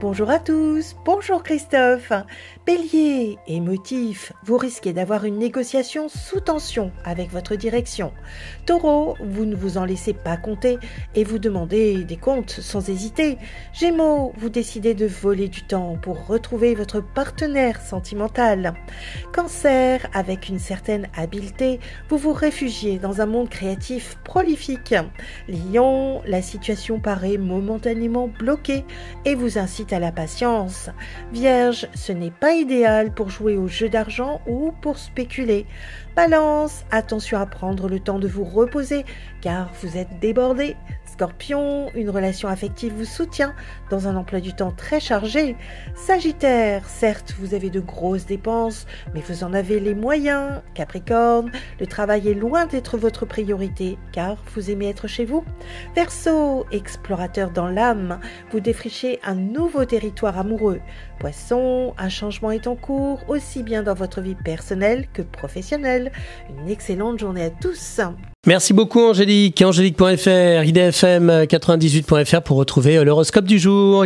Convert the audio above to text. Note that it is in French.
Bonjour à tous, bonjour Christophe. Bélier, émotif, vous risquez d'avoir une négociation sous tension avec votre direction. Taureau, vous ne vous en laissez pas compter et vous demandez des comptes sans hésiter. Gémeaux, vous décidez de voler du temps pour retrouver votre partenaire sentimental. Cancer, avec une certaine habileté, vous vous réfugiez dans un monde créatif prolifique. Lion, la situation paraît momentanément bloquée et vous incite à la patience. Vierge, ce n'est pas idéal pour jouer au jeu d'argent ou pour spéculer. Balance, attention à prendre le temps de vous reposer car vous êtes débordé. Scorpion, une relation affective vous soutient dans un emploi du temps très chargé. Sagittaire, certes, vous avez de grosses dépenses, mais vous en avez les moyens. Capricorne, le travail est loin d'être votre priorité car vous aimez être chez vous. Verseau, explorateur dans l'âme, vous défrichez un nouveau territoire amoureux. Poisson, un changement est en cours aussi bien dans votre vie personnelle que professionnelle. Une excellente journée à tous. Merci beaucoup Angélique. Angélique.fr, idfm98.fr pour retrouver l'horoscope du jour.